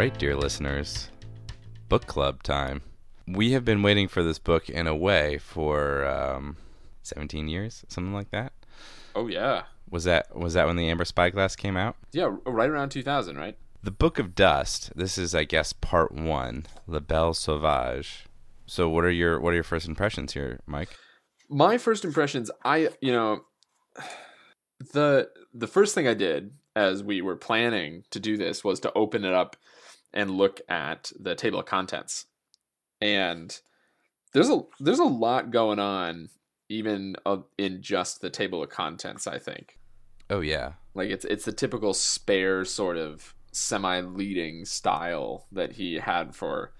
Right, dear listeners, book club time. We have been waiting for this book in a way for um, 17 years, something like that. Oh yeah, Was that was that when the Amber Spyglass came out? yeah, right around 2000, right? The Book of Dust. This is, I guess, part one. La Belle Sauvage. So, what are your what are your first impressions here, Mike? My first impressions, I you know, the the first thing I did as we were planning to do this was to open it up and look at the table of contents, and there's a there's a lot going on even in just the table of contents. I think Oh yeah, like it's it's the typical spare sort of semi leading style that he had for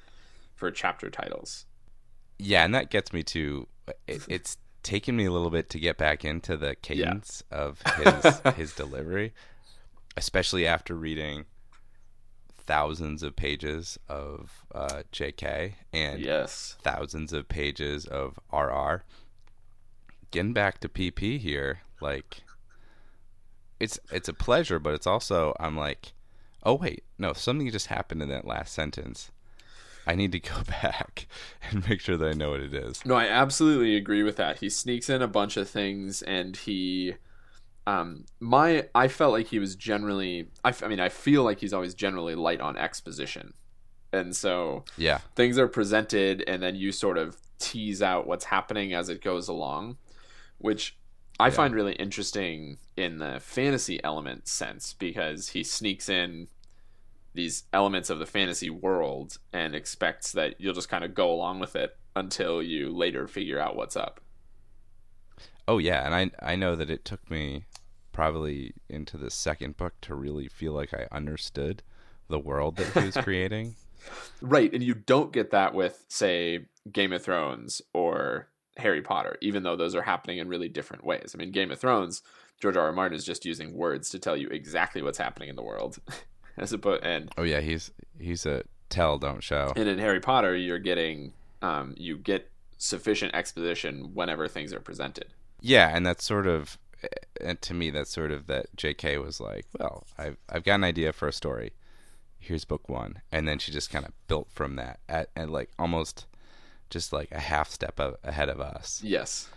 for chapter titles. yeah, and that gets me to. It, it's taken me a little bit to get back into the cadence of his his delivery, especially after reading thousands of pages of uh, J.K. and Yes. thousands of pages of RR. Getting back to PP here, like it's it's a pleasure, but it's also I'm like, oh wait, no, something just happened in that last sentence. I need to go back and make sure that I know what it is. No, I absolutely agree with that. He sneaks in a bunch of things, and he, um, my, I felt like he was generally, I, f- I mean, I feel like he's always generally light on exposition, and so Yeah, things are presented, and then you sort of tease out what's happening as it goes along, which I Yeah. find really interesting in the fantasy element sense because he sneaks in these elements of the fantasy world and expects that you'll just kind of go along with it until you later figure out what's up. Oh yeah, and I I know that it took me probably into the second book to really feel like I understood the world that he was creating. Right, and you don't get that with say Game of Thrones or Harry Potter, even though those are happening in really different ways. I mean, Game of Thrones, George R. R. Martin is just using words to tell you exactly what's happening in the world. As opposed, and Oh yeah, he's he's a tell don't show. and in Harry Potter, you're getting um, you get sufficient exposition whenever things are presented. Yeah, and that's sort of, and to me, that's sort of that J.K. was like, well, I've I've got an idea for a story. Here's book one, and then she just kind of built from that at and like almost just like a half step a- ahead of us. Yes.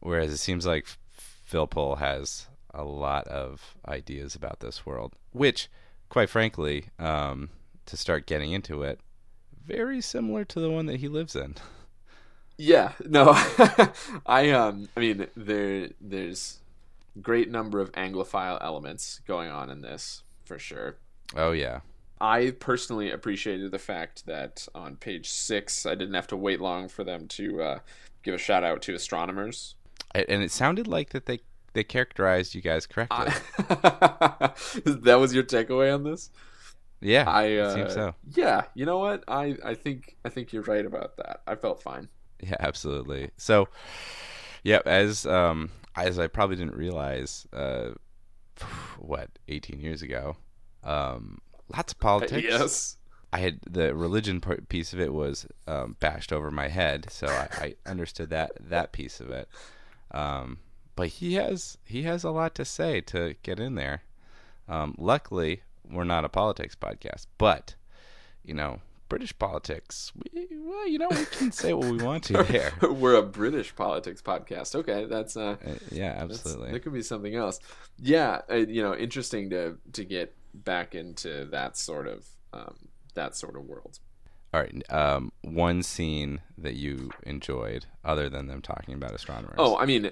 Whereas it seems like Phil Pull has a lot of ideas about this world, which, quite frankly, um, to start getting into it, very similar to the one that he lives in. Yeah, no, I um, I mean there there's great number of Anglophile elements going on in this for sure. Oh yeah, I personally appreciated the fact that on page six, I didn't have to wait long for them to uh, give a shout out to astronomers. And it sounded like that they they characterized you guys correctly. I, that was your takeaway on this. yeah, I uh, so. yeah, you know what? I I think I think you're right about that. I felt fine. Yeah, absolutely. So, yeah, as um as I probably didn't realize, uh, what eighteen years ago, um, lots of politics. Yes. I had the religion piece of it was um, bashed over my head, so I, I understood that that piece of it. Um, but he has he has a lot to say to get in there. Um, luckily, we're not a politics podcast, but you know, British politics. We, well, you know, we can say what we want to there. We're a British politics podcast. Okay, that's uh, Uh, yeah, absolutely. There could be something else. Yeah, uh, you know, interesting to to get back into that sort of um, that sort of world. All right. Um, one scene that you enjoyed, other than them talking about astronomers. Oh, I mean,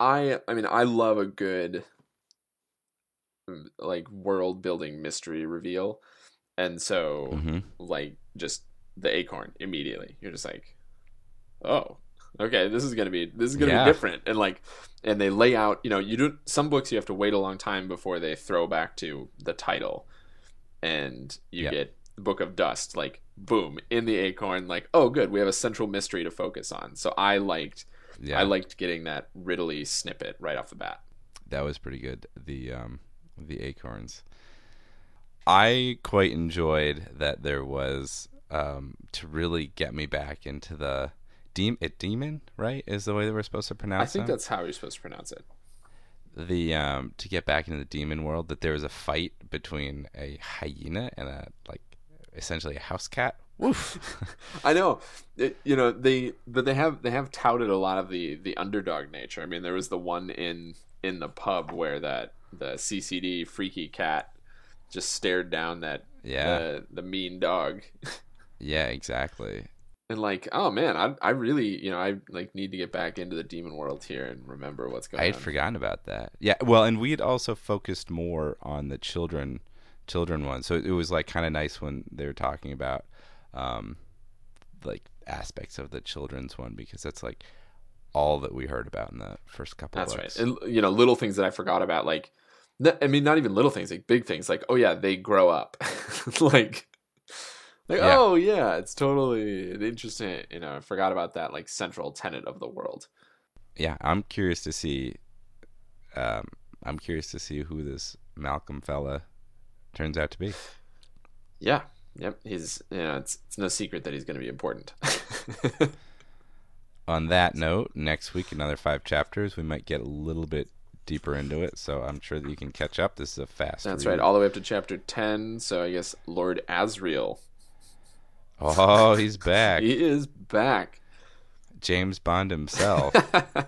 I I mean, I love a good mm, like world building mystery reveal, and so hmm like just the acorn immediately. You're just like, oh, Okay, this is gonna be this is gonna Yeah. be different, and like, and they lay out. You know, you do some books you have to wait a long time before they throw back to the title, and you Yeah. get the Book of Dust. Like, boom, in the acorn. Like, oh, good, we have a central mystery to focus on. So I liked, Yeah, I liked getting that riddly snippet right off the bat. that was pretty good. The um, the acorns. I quite enjoyed that there was um, to really get me back into the daemon. It daemon right is the way that we're supposed to pronounce. it. I think them? that's how you're supposed to pronounce it. the um to get back into the daemon world that there was a fight between a hyena and a like essentially a house cat. Woof. I know, it, you know they, but they have they have touted a lot of the the underdog nature. I mean, there was the one in in the pub where that the CCD freaky cat just stared down that yeah. the the mean dog, yeah, exactly. and like, oh man, I I really you know I like need to get back into the daemon world here and remember what's going I had on. forgotten about that. Yeah, well, and we had also focused more on the children children one. So it was like kind of nice when they were talking about um like aspects of the children's one because that's like all that we heard about in the first couple That's books. right, and you know little things that I forgot about like. I mean, not even little things, like big things, like oh yeah, they grow up, like, like Yeah. oh yeah, it's totally interesting. You know, I forgot about that like central tenet of the world. yeah, I'm curious to see. Um, I'm curious to see who this Malcolm fella turns out to be. Yeah, yep. He's you know, it's it's no secret that he's going to be important. On that note, next week another five chapters. We might get a little bit deeper into it, so I'm sure that you can catch up. This is a fast. That's read. right, all the way up to chapter ten. So I guess Lord Asriel, Oh, he's back. he is back. James Bond himself.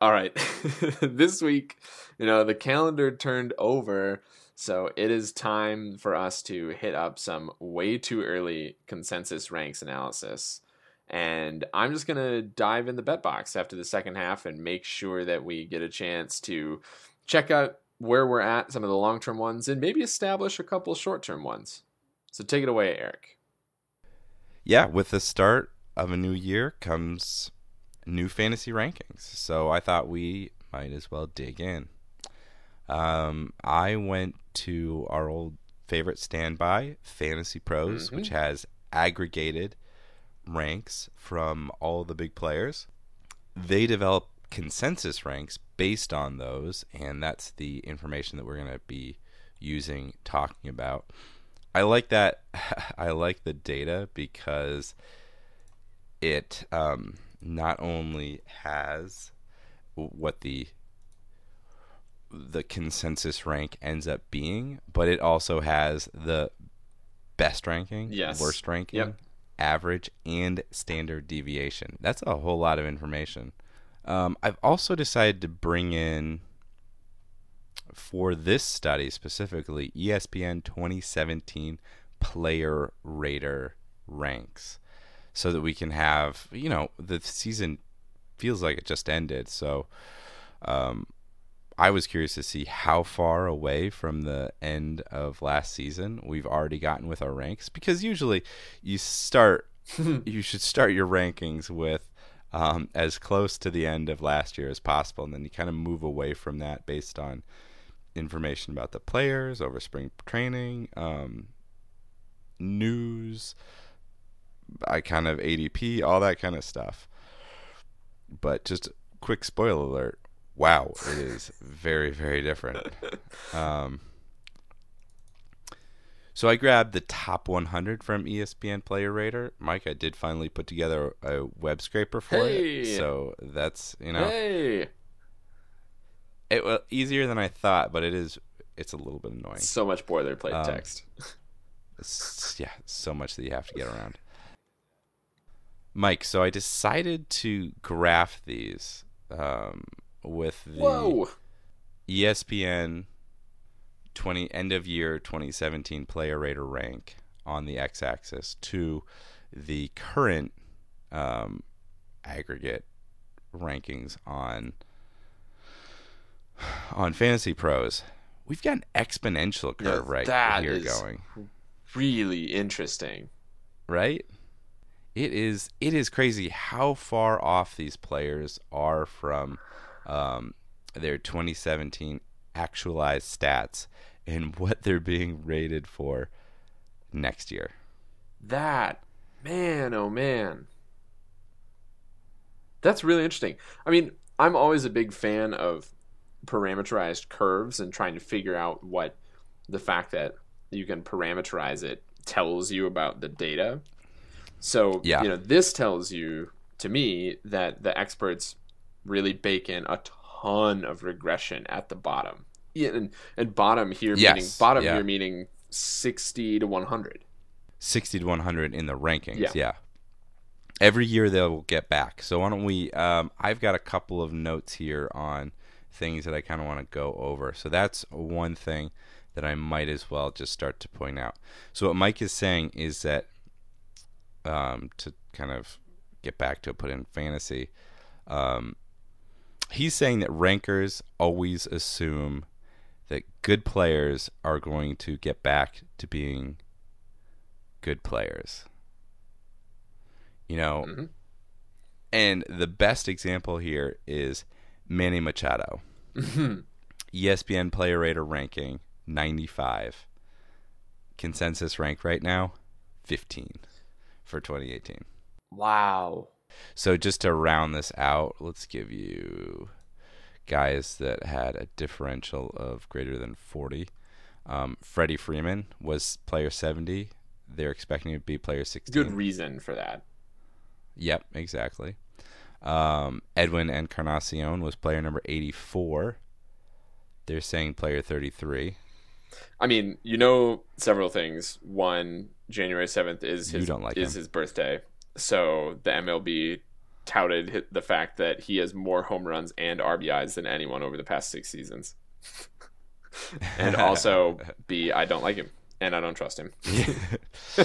All right. this week, you know, the calendar turned over, so it is time for us to hit up some way too early consensus ranks analysis. And I'm just going to dive in the bet box after the second half and make sure that we get a chance to check out where we're at, some of the long term ones, and maybe establish a couple short term ones. So take it away, Eric. yeah, with the start of a new year comes new fantasy rankings. So I thought we might as well dig in. Um, I went to our old favorite standby, Fantasy Pros, Mhm. which has aggregated ranks from all the big players. They develop consensus ranks based on those, and that's the information that we're going to be using talking about. I like that. I like the data because it um, not only has what the the consensus rank ends up being, but it also has the best ranking, Yes. worst ranking, Yep. Average, and standard deviation. That's a whole lot of information. Um, I've also decided to bring in for this study specifically ESPN 2017 player rater ranks so that we can have you know the season feels like it just ended so um, I was curious to see how far away from the end of last season we've already gotten with our ranks because usually you start you should start your rankings with um, as close to the end of last year as possible and then you kind of move away from that based on information about the players over spring training um, news I kind of ADP all that kind of stuff. But just quick spoiler alert wow it is very very different um, so I grabbed the top 100 from ESPN Player Rater. Mike, I did finally put together a web scraper for Hey. it. So that's, you know, Hey, it was easier than I thought, but it is it's a little bit annoying. so much boilerplate Um, text. Yeah, so much that you have to get around. Mike, so I decided to graph these um, with the Whoa. ESPN 20 end of year 2017 player rater rank on the x-axis to the current um, aggregate rankings on on Fantasy Pros. We've got an exponential Yeah, curve right that here is- going, Really interesting. right? It is it is crazy how far off these players are from um, their 2017 actualized stats and what they're being rated for next year. That man, oh man. That's really interesting. I mean, I'm always a big fan of parameterized curves and trying to figure out what the fact that you can parameterize it tells you about the data. So, Yeah. you know, this tells you to me that the experts really bake in a ton of regression at the bottom. Yeah, and, and bottom here Yes, meaning bottom yeah. here meaning 60 to 100. 60 to 100 in the rankings. Yeah. Yeah. Every year they'll get back. So why don't we? Um, I've got a couple of notes here on things that I kind of want to go over. So that's one thing that I might as well just start to point out. So what Mike is saying is that um, to kind of get back to put in fantasy, um, he's saying that rankers always assume that good players are going to get back to being good players. You know, Mhm. and the best example here is Manny Machado. E ESPN player rater ranking 95. Consensus rank right now 15 for 2018. wow. So just to round this out, let's give you guys that had a differential of greater than 40. Um, Freddie Freeman was player 70. They're expecting to be player 16. Good reason for that. Yep, exactly. Um, Edwin Encarnacion was player number 84. They're saying player 33. I mean, you know several things. One, January seventh is You his like is him. his birthday, so the MLB touted the fact that he has more home runs and RBIs than anyone over the past six seasons. and also, B, I don't like him and I don't trust him.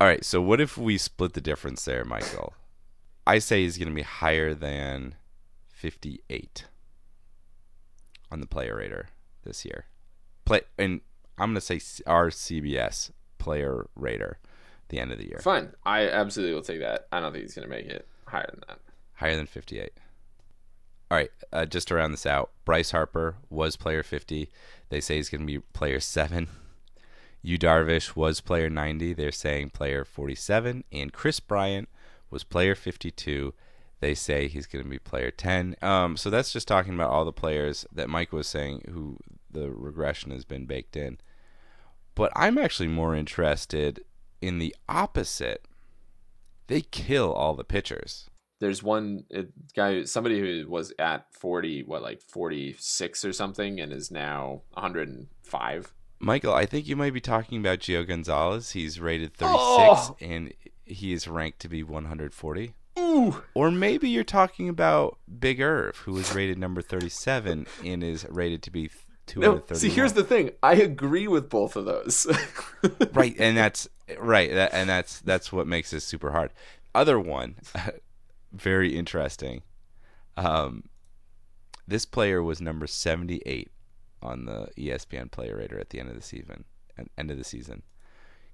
All right, so what if we split the difference there, Michael? I say he's going to be higher than 58 on the player rater this year. Play and I'm going to say our CBS player rater at the end of the year. Fine, I absolutely will take that. I don't think he's going to make it higher than that. Higher than 58. All right, uh, just to round this out, Bryce Harper was player 50. They say he's going to be player 7. Yu Darvish was player 90. They're saying player 47. And Kris Bryant was player 52. They say he's going to be player 10. Um, so that's just talking about all the players that Mike was saying who the regression has been baked in. But I'm actually more interested in the opposite. They kill all the pitchers. There's one uh, guy, somebody who was at 40, what, like 46 or something, and is now 105. Michael, I think you might be talking about Gio Gonzalez. He's rated 36 Oh! and he is ranked to be 140. Ooh. Or maybe you're talking about Big Irv, who is rated number 37 and is rated to be No, 231. see, here's the thing. I agree with both of those. right, and that's right, that, and that's that's what makes this super hard. Other one, very interesting. Um, this player was number 78 on the ESPN player rater at the end of the season. End of the season,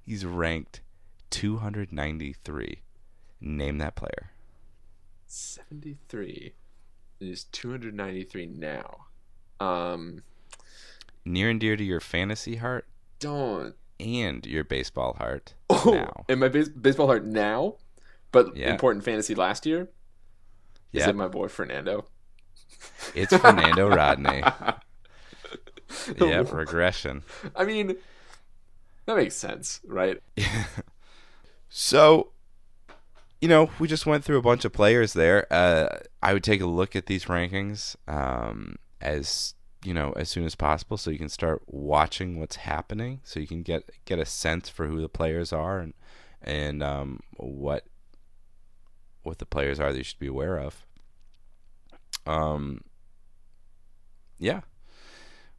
he's ranked 293. Name that player. 73 is 293 now. Um, Near and dear to your fantasy heart don't. And your baseball heart. Oh, now. in my base- baseball heart now, but Yeah. important fantasy last year. Is Yeah, it my boy Fernando? it's Fernando Rodney. Yeah, regression. I mean, that makes sense, right? So, you know, we just went through a bunch of players there. Uh, I would take a look at these rankings um, as you know as soon as possible, so you can start watching what's happening, so you can get get a sense for who the players are and and um, what what the players are that you should be aware of. Um, yeah,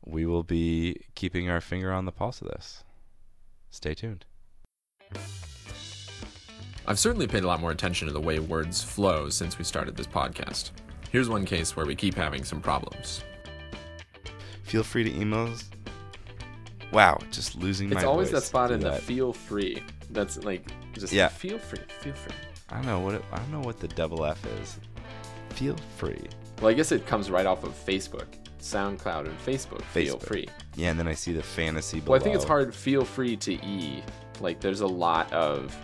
we will be keeping our finger on the pulse of this. Stay tuned. I've certainly paid a lot more attention to the way words flow since we started this podcast. Here's one case where we keep having some problems. Feel free to email us. Wow, just losing my It's always that spot in the feel free. That's like just Yeah. feel free, feel free. I don't know what it, I don't know what the double F is. Feel free. Well, I guess it comes right off of Facebook, SoundCloud, and Facebook. Feel free. Yeah, and then I see the fantasy below. Well, I think it's hard. Feel free to e. Like, there's a lot of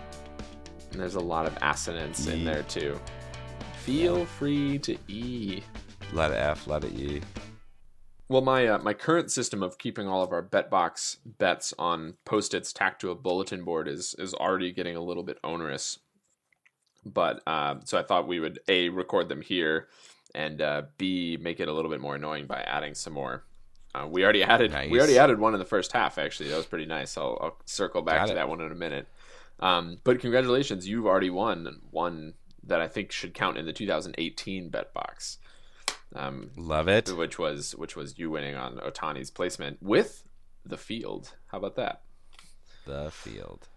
there's a lot of assonance in E. there too. Feel free to e. A lot of F, a lot of E. Well, my uh, my current system of keeping all of our BetBox bets on post-its tacked to a bulletin board is is already getting a little bit onerous. But uh, so I thought we would a record them here, and uh, b make it a little bit more annoying by adding some more. Uh, we already added Nice. we already added one in the first half. Actually, that was pretty nice. I'll, I'll circle back Got to it. that one in a minute. Um, but congratulations, you've already won one that I think should count in the 2018 BetBox. Um, Love it. which was which was you winning on Ohtani's placement with the field. How about that? The field.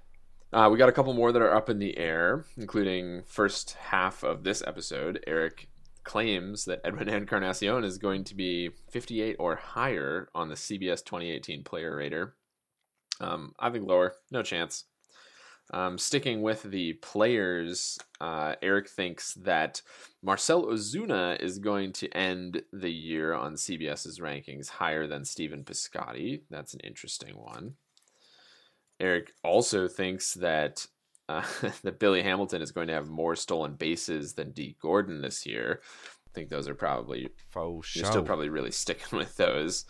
Uh, we got a couple more that are up in the air, including first half of this episode. Eric claims that Edwin Encarnacion is going to be 58 or higher on the CBS 2018 Player Rater. Um, I think lower, no chance. Um, sticking with the players, uh, Eric thinks that Marcell Ozuna is going to end the year on CBS's rankings higher than Stephen Piscotty. That's an interesting one. Eric also thinks that uh, that Billy Hamilton is going to have more stolen bases than Dee Gordon this year. I think those are probably show. you're still probably really sticking with those.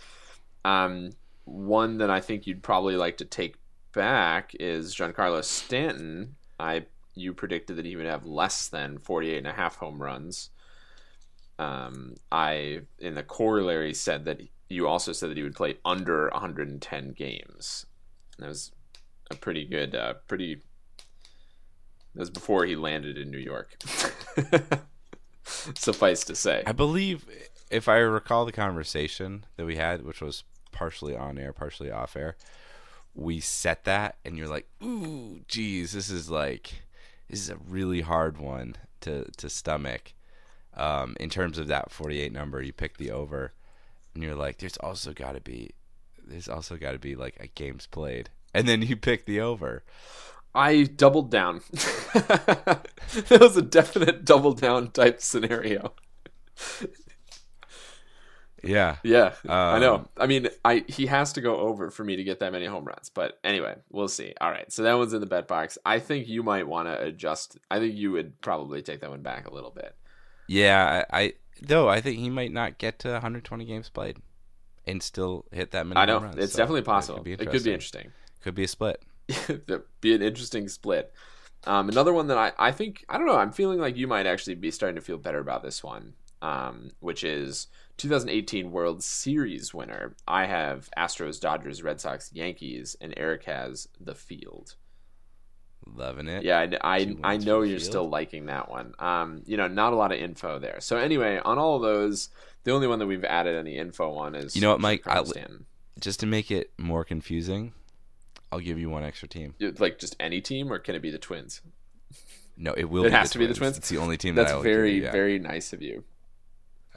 Um, one that I think you'd probably like to take back is Giancarlo Stanton. I you predicted that he would have less than 48 and a half home runs. Um, I in the corollary said that you also said that he would play under 110 games. That was a pretty good, uh, pretty. That was before he landed in New York. Suffice to say. I believe, if I recall the conversation that we had, which was partially on air, partially off air, we set that, and you're like, "Ooh, geez, this is like, this is a really hard one to to stomach." Um, in terms of that 48 number, you pick the over, and you're like, "There's also got to be, there's also got to be like a games played," and then you pick the over. I doubled down. that was a definite double down type scenario. Yeah, Yeah, I know. Um, I mean, I he has to go over for me to get that many home runs. But anyway, we'll see. All right, so that one's in the bet box. I think you might want to adjust. I think you would probably take that one back a little bit. Yeah, I, I though I think he might not get to 120 games played and still hit that many. I know home runs, it's so definitely possible. it could be interesting. Could be a split. Be an interesting split. Um, another one that I, I think I don't know. I'm feeling like you might actually be starting to feel better about this one, um, which is 2018 World Series winner. I have Astros, Dodgers, Red Sox, Yankees, and Eric has the field. Loving it. Yeah, I, I, I know you're field. still liking that one. Um, you know, not a lot of info there. So anyway, on all of those, the only one that we've added any info on is You know what, Mike? I'll- Just to make it more confusing, I'll give you one extra team. like just any team, or can it be the Twins? No, it will. It be has the to be the Twins. Twins? It's the only team That's that I will very, give you, yeah. very nice of you.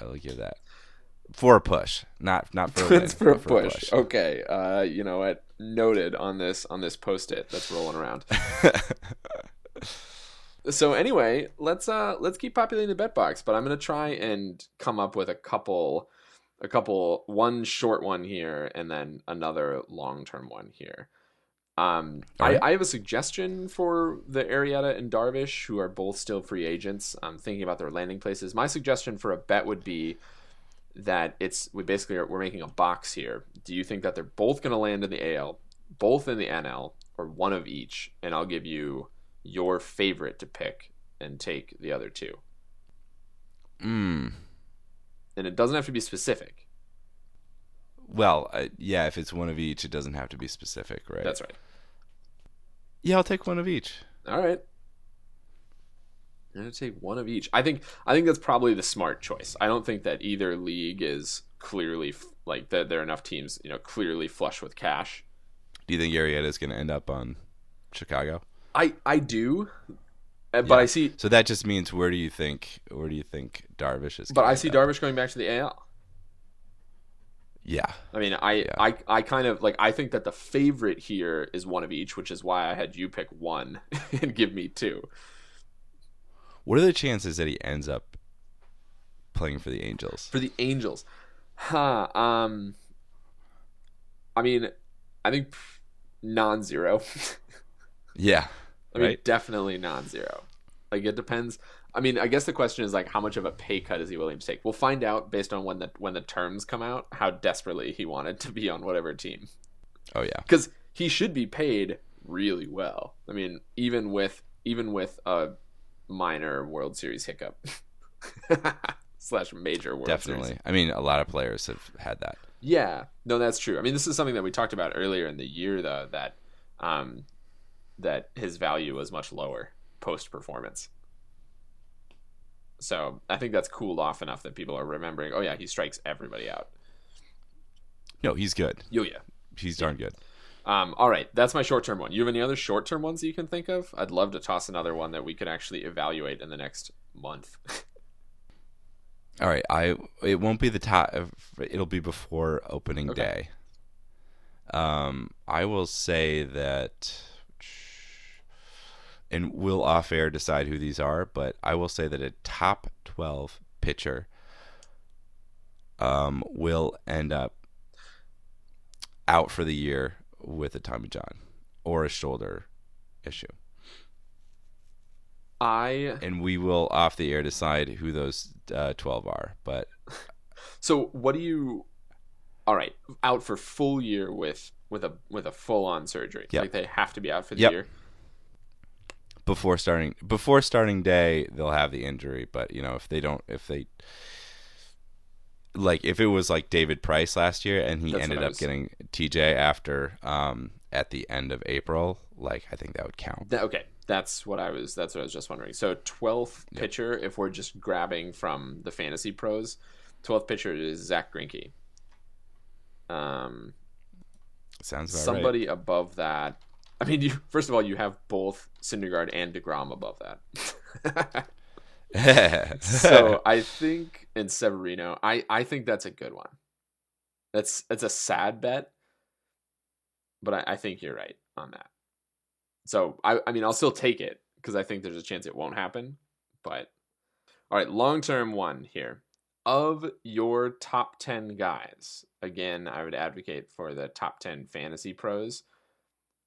I will give that for a push, not not for a win, for a but push. Okay. Uh, you know what? Noted on this on this post it that's rolling around. so anyway, let's uh let's keep populating the bet box, but I'm gonna try and come up with a couple a couple one short one here and then another long term one here. Um, All I. I have a suggestion for the Arrieta and Darvish, who are both still free agents. I'm thinking about their landing places. My suggestion for a bet would be that it's we basically are, we're making a box here. Do you think that they're both going to land in the AL, both in the NL, or one of each? And I'll give you your favorite to pick and take the other two. mm. And it doesn't have to be specific. Well, uh, yeah. If it's one of each, it doesn't have to be specific, right? That's right. Yeah, I'll take one of each. All right. I'm gonna take one of each. I think I think that's probably the smart choice. I don't think that either league is clearly f- like that. There are enough teams, you know, clearly flush with cash. Do you think Arrieta is going to end up on Chicago? I I do, Uh, but Yeah. I see So that just means where do you think where do you think Darvish is? but gonna I see up? Darvish going back to the AL. Yeah. I mean, I, Yeah. I, I kind of like. I think that the favorite here is one of each, which is why I had you pick one and give me two. What are the chances that he ends up playing for the Angels? For the Angels, huh? Um, I mean, I think non-zero. Yeah. I mean, right. definitely non-zero. Like it depends. I mean, I guess the question is like, how much of a pay cut is he willing to take? We'll find out based on when the when the terms come out, how desperately he wanted to be on whatever team. Oh yeah. because he should be paid really well. I mean, even with even with a minor World Series hiccup slash major World Definitely. Series. I mean, a lot of players have had that. Yeah, no, that's true. I mean, this is something that we talked about earlier in the year, though that um, that his value was much lower post performance. So I think that's cooled off enough that people are remembering. Oh yeah, he strikes everybody out. No, he's good. Yo yeah. He's darn good. Um, all right, that's my short term one. You have any other short term ones that you can think of? I'd love to toss another one that we could actually evaluate in the next month. All right, I it won't be the top. It'll be before opening Okay. day. Um, I will say that, and we'll off air decide who these are. But I will say that a top twelve pitcher, um, will end up out for the year with a Tommy John or a shoulder issue, I and we will off the air decide who those uh, twelve are. But so what do you? All right, out for full year with with a with a full on surgery. Yep. Like they have to be out for the Yep. year. Before starting before starting day they'll have the injury but you know if they don't if they like if it was like David Price last year and he That's ended up getting TJ after um at the end of April like I think that would count That, okay, that's what I was. That's what I was just wondering. So twelfth Yep. pitcher, if we're just grabbing from the fantasy pros, twelfth pitcher is Zack Greinke. Um, sounds somebody above that. I mean, you first of all, you have both Syndergaard and Degrom above that. so I think in Severino, I I think that's a good one. That's that's a sad bet, but I, I think you're right on that. So I I mean I'll still take it because I think there's a chance it won't happen. But all right, long term one here of your top ten guys. Again, I would advocate for the top ten fantasy pros.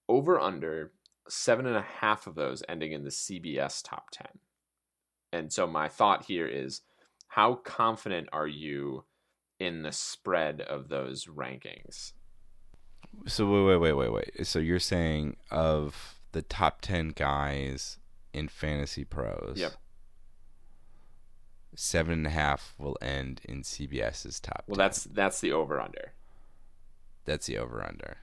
Over under seven and a half of those ending in the CBS top ten. And so my thought here is how confident are you in the spread of those rankings? so wait wait wait wait wait so you're saying of the top 10 guys in fantasy pros Yep. seven and a half will end in CBS's top Well, 10. that's that's the over under. That's the over under.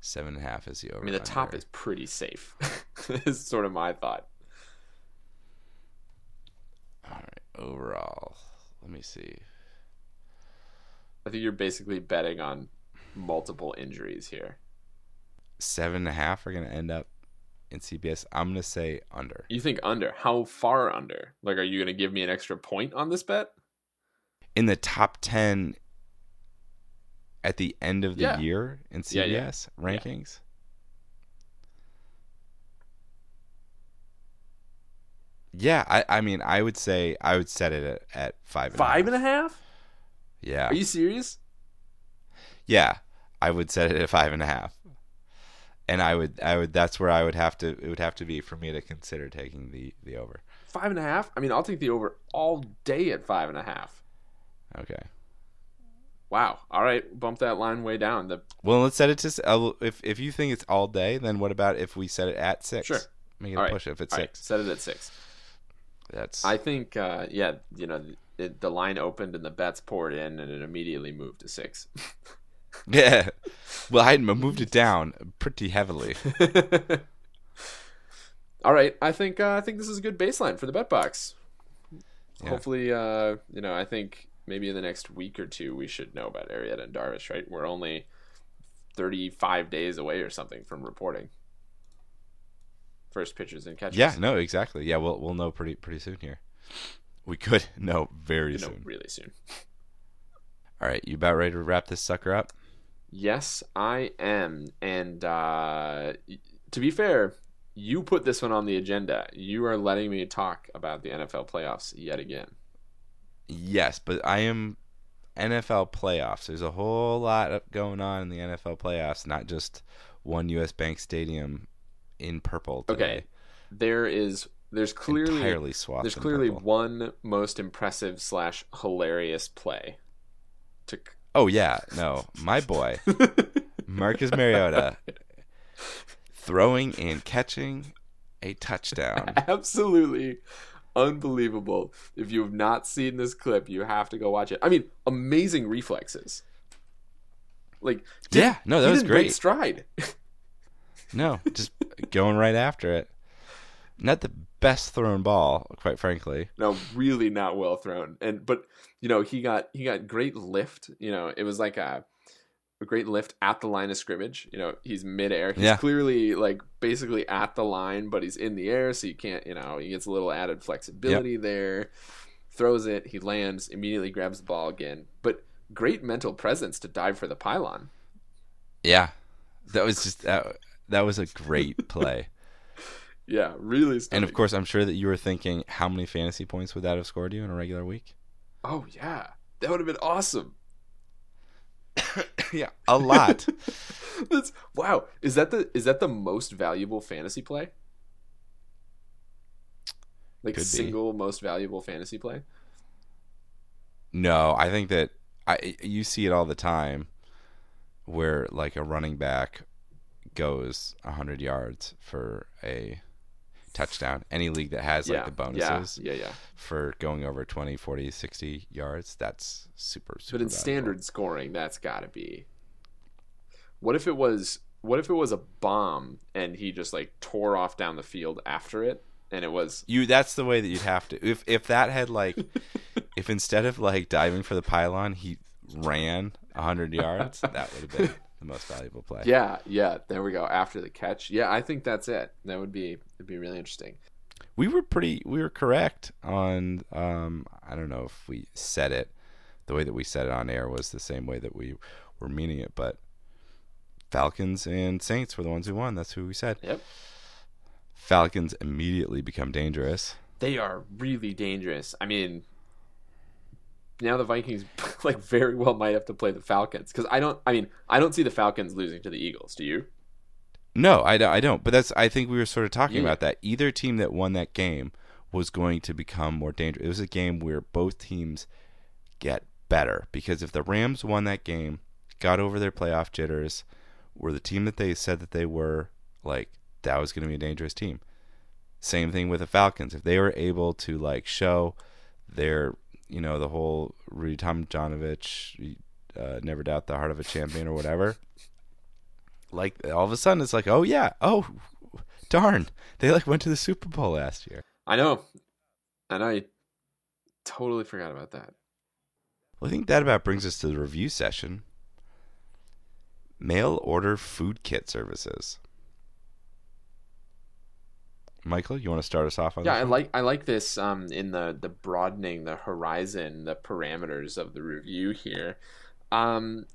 Seven and a half is the over. I mean, the top is pretty safe. is sort of my thought. all right. Overall, let me see. I think you're basically betting on multiple injuries here. Seven and a half are going to end up in CBS. I'm going to say under. You think under? How far under? Like, are you going to give me an extra point on this bet? In the top ten at the end of the Yeah. year in CBS Yeah, yeah. rankings. Yeah, I, I mean, I would say I would set it at, at five. and a Five and a half. half? Yeah, Are you serious? Yeah, I would set it at five and a half. And I would, I would. That's where I would have to. It would have to be for me to consider taking the the over. Five and a half? I mean, I'll take the over all day at five and a half. Okay. Wow. All right, bump that line way down. The Well, let's set it to. uh, If if you think it's all day, then what about if we set it at six? Sure. Make it All a right. push if it's all right, six. set it at six. That's. I think, uh, yeah, you know, it, the line opened and the bets poured in, and it immediately moved to six. yeah. Well, I moved it down pretty heavily. All right, I think uh, I think this is a good baseline for the bet box. Yeah. Hopefully, uh, you know, I think maybe in the next week or two we should know about Arrieta and Darvish. Right, we're only thirty-five days away or something from reporting first pitches and catches. Yeah. No. Exactly. Yeah. We'll we'll know pretty pretty soon here. We could know very you know, soon. really soon. All right, you about ready to wrap this sucker up? Yes, I am. And uh, to be fair, you put this one on the agenda. You are letting me talk about the NFL playoffs yet again. Yes, but I am NFL playoffs. There's a whole lot going on in the NFL playoffs, not just one US Bank Stadium in purple. Today. Okay. There is there's clearly entirely swathed. there's clearly purple. one most impressive slash hilarious play. To Oh yeah, no, my boy Marcus Mariota throwing and catching a touchdown. absolutely unbelievable. If you have not seen this clip, you have to go watch it. I mean, amazing reflexes. Like Yeah, no, that was great. stride. No, just going right after it. Not the best thrown ball, quite frankly. no, really not well thrown. And but you know he got he got great lift. You know it was like a, a great lift at the line of scrimmage. You know he's midair. He's Yeah. clearly like basically at the line, but he's in the air, so you can't. You know he gets a little added flexibility there. Throws it, he lands, immediately grabs the ball again. But great mental presence to dive for the pylon. Yeah, that was just that. That was a great play. Yeah, really. and of course, I'm sure that you were thinking, how many fantasy points would that have scored you in a regular week? oh yeah, that would have been awesome. yeah, a lot. That's wow. Is that the is that the most valuable fantasy play? Like Could be. single most valuable fantasy play? no, I think that I you see it all the time, where like a running back goes hundred yards for a touchdown. Any league that has like yeah, the bonuses Yeah, yeah, yeah. for going over 20, 40, 60 yards, that's super super. But in valuable. standard scoring, that's got to be. What if it was? What if it was a bomb and he just like tore off down the field after it, and it was You that's the way that you'd have to. If if that had like if instead of like diving for the pylon, he ran 100 yards, that would have been the most valuable play. yeah, yeah. There we go. After the catch, yeah, I think that's it. That would be it'd be really interesting. We were pretty we were correct on um I don't know if we said it the way that we said it on air was the same way that we were meaning it, but Falcons and Saints were the ones who won. That's who we said. Yep. Falcons immediately become dangerous. they are really dangerous. I mean, now the Vikings like very well might have to play the Falcons because I don't. I mean, I don't see the Falcons losing to the Eagles. Do you? No, I, don't- I don't. But that's I think we were sort of talking Yeah. about that. Either team that won that game was going to become more dangerous. It was a game where both teams get better because if the Rams won that game, got over their playoff jitters, were the team that they said that they were, like that was going to be a dangerous team. Same thing with the Falcons. If they were able to like show their, you know, the whole Rudy Tomjanovich, uh, never doubt the heart of a champion or whatever. Like all of a sudden it's like oh yeah oh darn. They like went to the super bowl last year. I know, and I totally forgot about that. well, i think that about brings us to the review session. Mail order food kit services michael you want to start us off on Yeah, this I like I like this um in the the broadening the horizon, the parameters of the review here. Um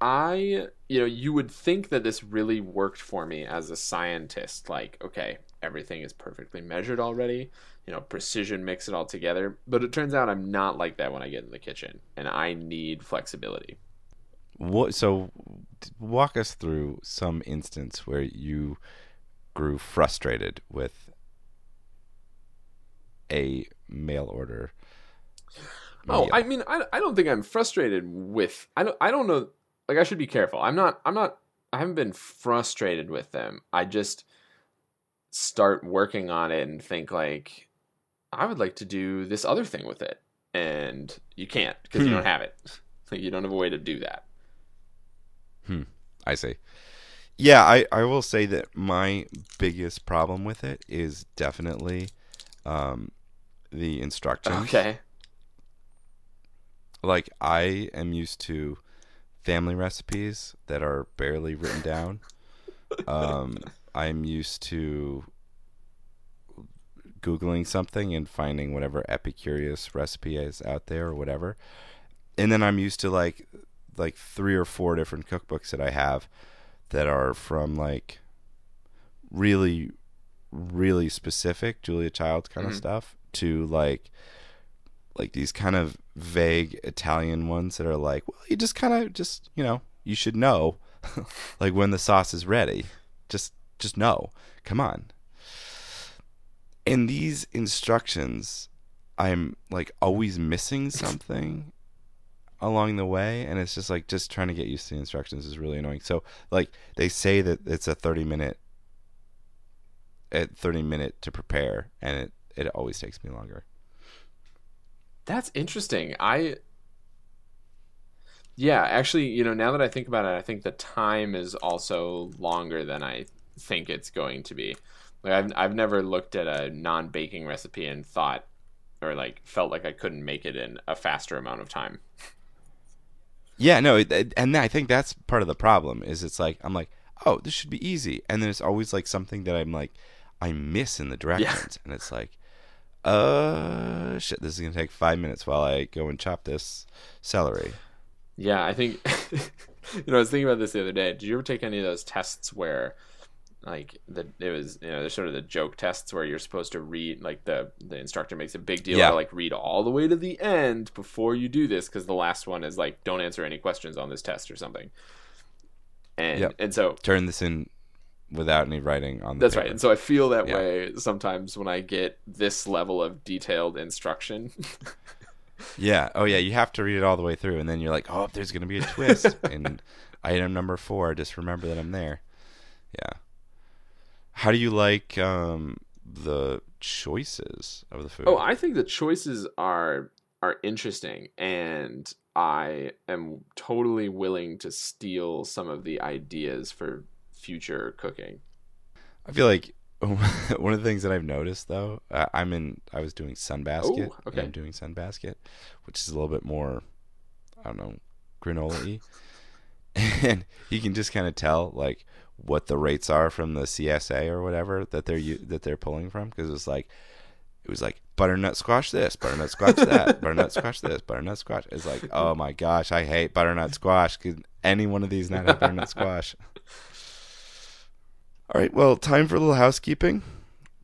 I you know, you would think that this really worked for me as a scientist like okay, everything is perfectly measured already, you know, precision mix it all together, but it turns out I'm not like that when I get in the kitchen and I need flexibility. what so walk us through some instance where you grew frustrated with a mail order Oh, meal. I mean, I, I don't think I'm frustrated with. I don't. I don't know. Like, I should be careful. I'm not. I'm not. I haven't been frustrated with them. I just start working on it and think like, I would like to do this other thing with it, and you can't because you Hmm. don't have it. Like, you don't have a way to do that. Hmm. I see. Yeah, I, I will say that my biggest problem with it is definitely um, the instructions. Okay. Like I am used to family recipes that are barely written down. um, I'm used to googling something and finding whatever Epicurious recipe is out there or whatever. and then I'm used to like like three or four different cookbooks that I have that are from like really really specific Julia Child kind Mhm. of stuff to like like these kind of vague Italian ones that are like, well, you just kind of just, you know, you should know like when the sauce is ready. Just just know. Come on. In these instructions, I'm like always missing something along the way and it's just like just trying to get used to the instructions is really annoying. So like they say that it's a 30 minute at 30 minute to prepare and it it always takes me longer. That's interesting. I Yeah, actually, you know, now that I think about it, I think the time is also longer than I think it's going to be. Like I've I've never looked at a non-baking recipe and thought or like felt like I couldn't make it in a faster amount of time. Yeah, no, and I think that's part of the problem is it's like I'm like, oh, this should be easy, and then it's always like something that I'm like, I miss in the directions, and it's like, uh, shit, this is gonna take five minutes while I go and chop this celery. Yeah, I think you know, I was thinking about this the other day. Did you ever take any of those tests where like the it was you know there's sort of the joke tests where you're supposed to read like the the instructor makes a big deal Yeah. to like read all the way to the end before you do this because the last one is like don't answer any questions on this test or something and Yep. and so Turn this in without any writing on the. that's right and so i feel that Yeah. way sometimes when i get this level of detailed instruction Yeah. Oh, yeah. You have to read it all the way through, and then you're like, oh, there's gonna be a twist in item number four. Just remember that I'm there. Yeah. How do you like um, the choices of the food? Oh, I think the choices are are interesting, and I am totally willing to steal some of the ideas for future cooking. I feel like one of the things that I've noticed though, uh, I'm in. I was doing Sunbasket. Oh, okay. I'm doing Sunbasket, which is a little bit more, I don't know, granola-y. and you can just kind of tell like what the rates are from the CSA or whatever that they're that they're pulling from because it's like it was like butternut squash this, butternut squash that, butternut squash this, butternut squash. It's like oh my gosh, I hate butternut squash. Could any one of these not have butternut squash? All right, well, time for a little housekeeping.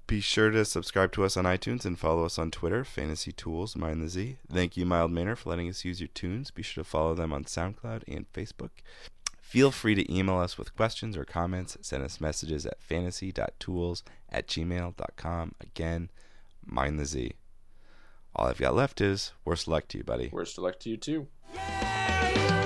Be sure to subscribe to us on iTunes and follow us on Twitter, Fantasy Tools, Mind the Z. Thank you, Mild Manor, for letting us use your tunes. Be sure to follow them on SoundCloud and Facebook. Feel free to email us with questions or comments. Send us messages at fantasy.tools at gmail.com. Again, Mind the Z. All I've got left is worst luck to you, buddy. Worst of luck to you too. Yeah!